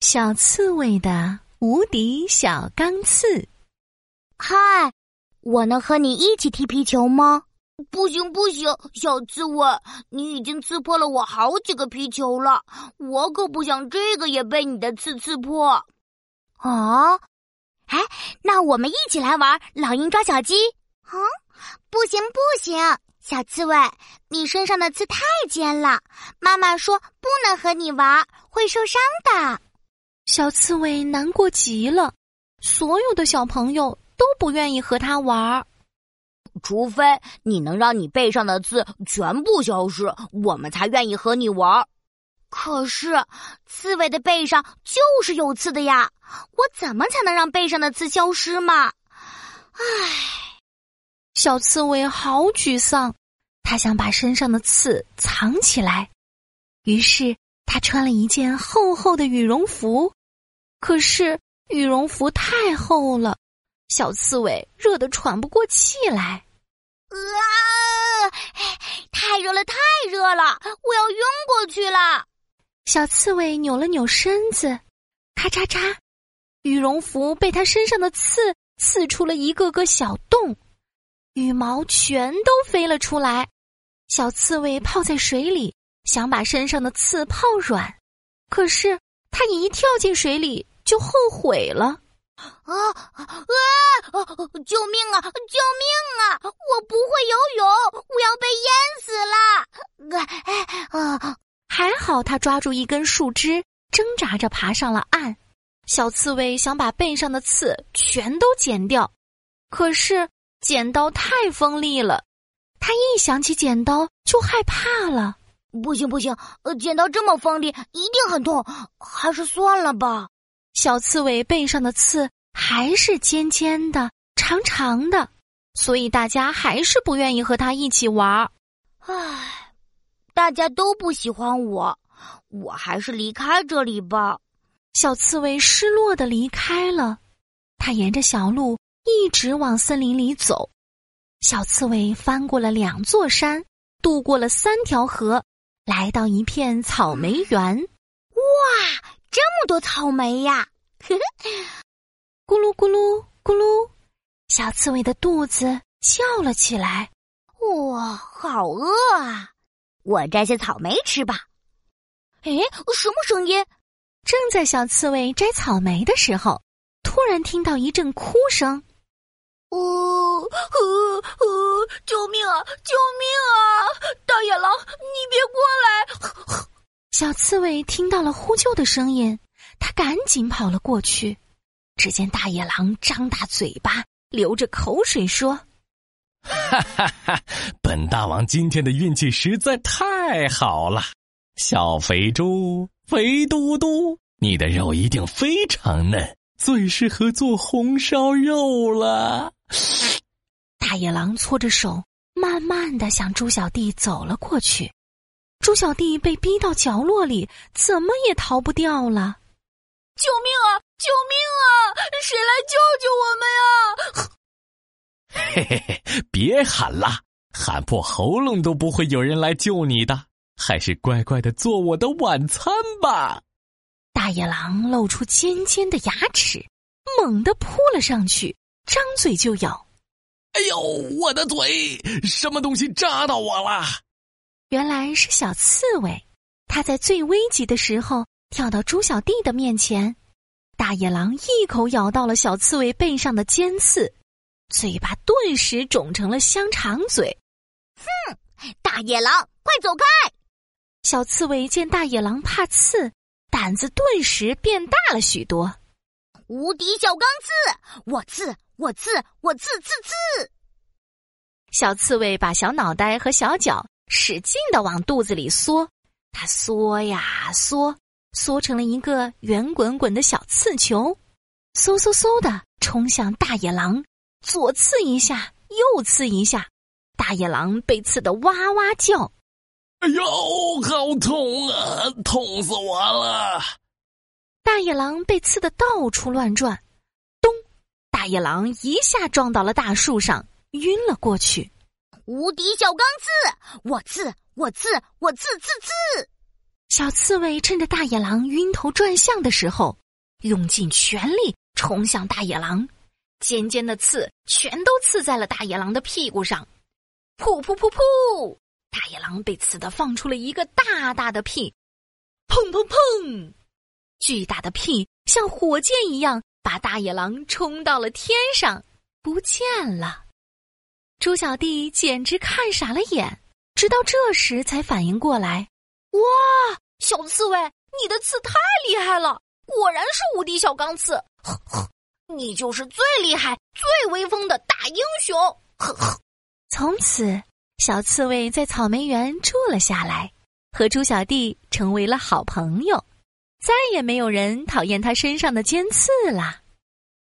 小刺猬的无敌小钢刺。嗨，我能和你一起踢皮球吗？不行不行，小刺猬，你已经刺破了我好几个皮球了，我可不想这个也被你的刺刺破。哦，哎，那我们一起来玩老鹰抓小鸡。嗯，不行不行，小刺猬，你身上的刺太尖了，妈妈说不能和你玩，会受伤的。小刺猬难过极了，所有的小朋友都不愿意和他玩儿。除非你能让你背上的刺全部消失，我们才愿意和你玩儿。可是，刺猬的背上就是有刺的呀，我怎么才能让背上的刺消失嘛？唉，小刺猬好沮丧，他想把身上的刺藏起来，于是他穿了一件厚厚的羽绒服。可是羽绒服太厚了，小刺猬热得喘不过气来。啊！太热了，太热了，我要晕过去了。小刺猬扭了扭身子，咔嚓嚓，羽绒服被它身上的刺刺出了一个个小洞，羽毛全都飞了出来。小刺猬泡在水里，想把身上的刺泡软，可是它一跳进水里就后悔了。啊啊！救命啊！救命啊！我不会游泳，我要被淹死了！啊！还好他抓住一根树枝，挣扎着爬上了岸。小刺猬想把背上的刺全都剪掉，可是剪刀太锋利了，他一想起剪刀就害怕了。不行不行，呃，剪刀这么锋利，一定很痛，还是算了吧。小刺猬背上的刺还是尖尖的、长长的，所以大家还是不愿意和他一起玩儿。唉，大家都不喜欢我，我还是离开这里吧。小刺猬失落的离开了，它沿着小路一直往森林里走。小刺猬翻过了两座山，渡过了三条河，来到一片草莓园。哇！这么多草莓呀！咕噜咕噜咕噜，小刺猬的肚子叫了起来。哇，好饿啊！我摘些草莓吃吧。哎，什么声音？正在小刺猬摘草莓的时候，突然听到一阵哭声。呜呜呜！救命啊！救命啊！大野狼，你别过来！小刺猬听到了呼救的声音，它赶紧跑了过去。只见大野狼张大嘴巴，流着口水说：“哈哈哈！本大王今天的运气实在太好了！小肥猪，肥嘟嘟，你的肉一定非常嫩，最适合做红烧肉了。”大野狼搓着手，慢慢的向猪小弟走了过去。猪小弟被逼到角落里，怎么也逃不掉了！救命啊！救命啊！谁来救救我们啊？嘿嘿嘿，别喊了，喊破喉咙都不会有人来救你的，还是乖乖的做我的晚餐吧。大野狼露出尖尖的牙齿，猛地扑了上去，张嘴就咬。哎呦，我的嘴！什么东西扎到我了？原来是小刺猬，它在最危急的时候跳到猪小弟的面前，大野狼一口咬到了小刺猬背上的尖刺，嘴巴顿时肿成了香肠嘴。哼，大野狼，快走开！小刺猬见大野狼怕刺，胆子顿时变大了许多。无敌小钢刺，我刺，我刺，我刺刺刺！小刺猬把小脑袋和小脚。使劲的往肚子里缩，它缩呀缩，缩成了一个圆滚滚的小刺球，嗖嗖嗖的冲向大野狼，左刺一下，右刺一下，大野狼被刺得哇哇叫。哎呦，好痛啊！痛死我了！大野狼被刺得到处乱转，咚！大野狼一下撞到了大树上，晕了过去。无敌小钢刺，我刺，我刺，我刺刺刺。小刺猬趁着大野狼晕头转向的时候，用尽全力冲向大野狼，尖尖的刺全都刺在了大野狼的屁股上。噗噗噗噗！大野狼被刺的放出了一个大大的屁，砰砰砰！巨大的屁像火箭一样把大野狼冲到了天上，不见了。猪小弟简直看傻了眼，直到这时才反应过来。哇，小刺猬，你的刺太厉害了，果然是无敌小钢刺！你就是最厉害、最威风的大英雄！呵呵。从此，小刺猬在草莓园住了下来，和猪小弟成为了好朋友，再也没有人讨厌他身上的尖刺了。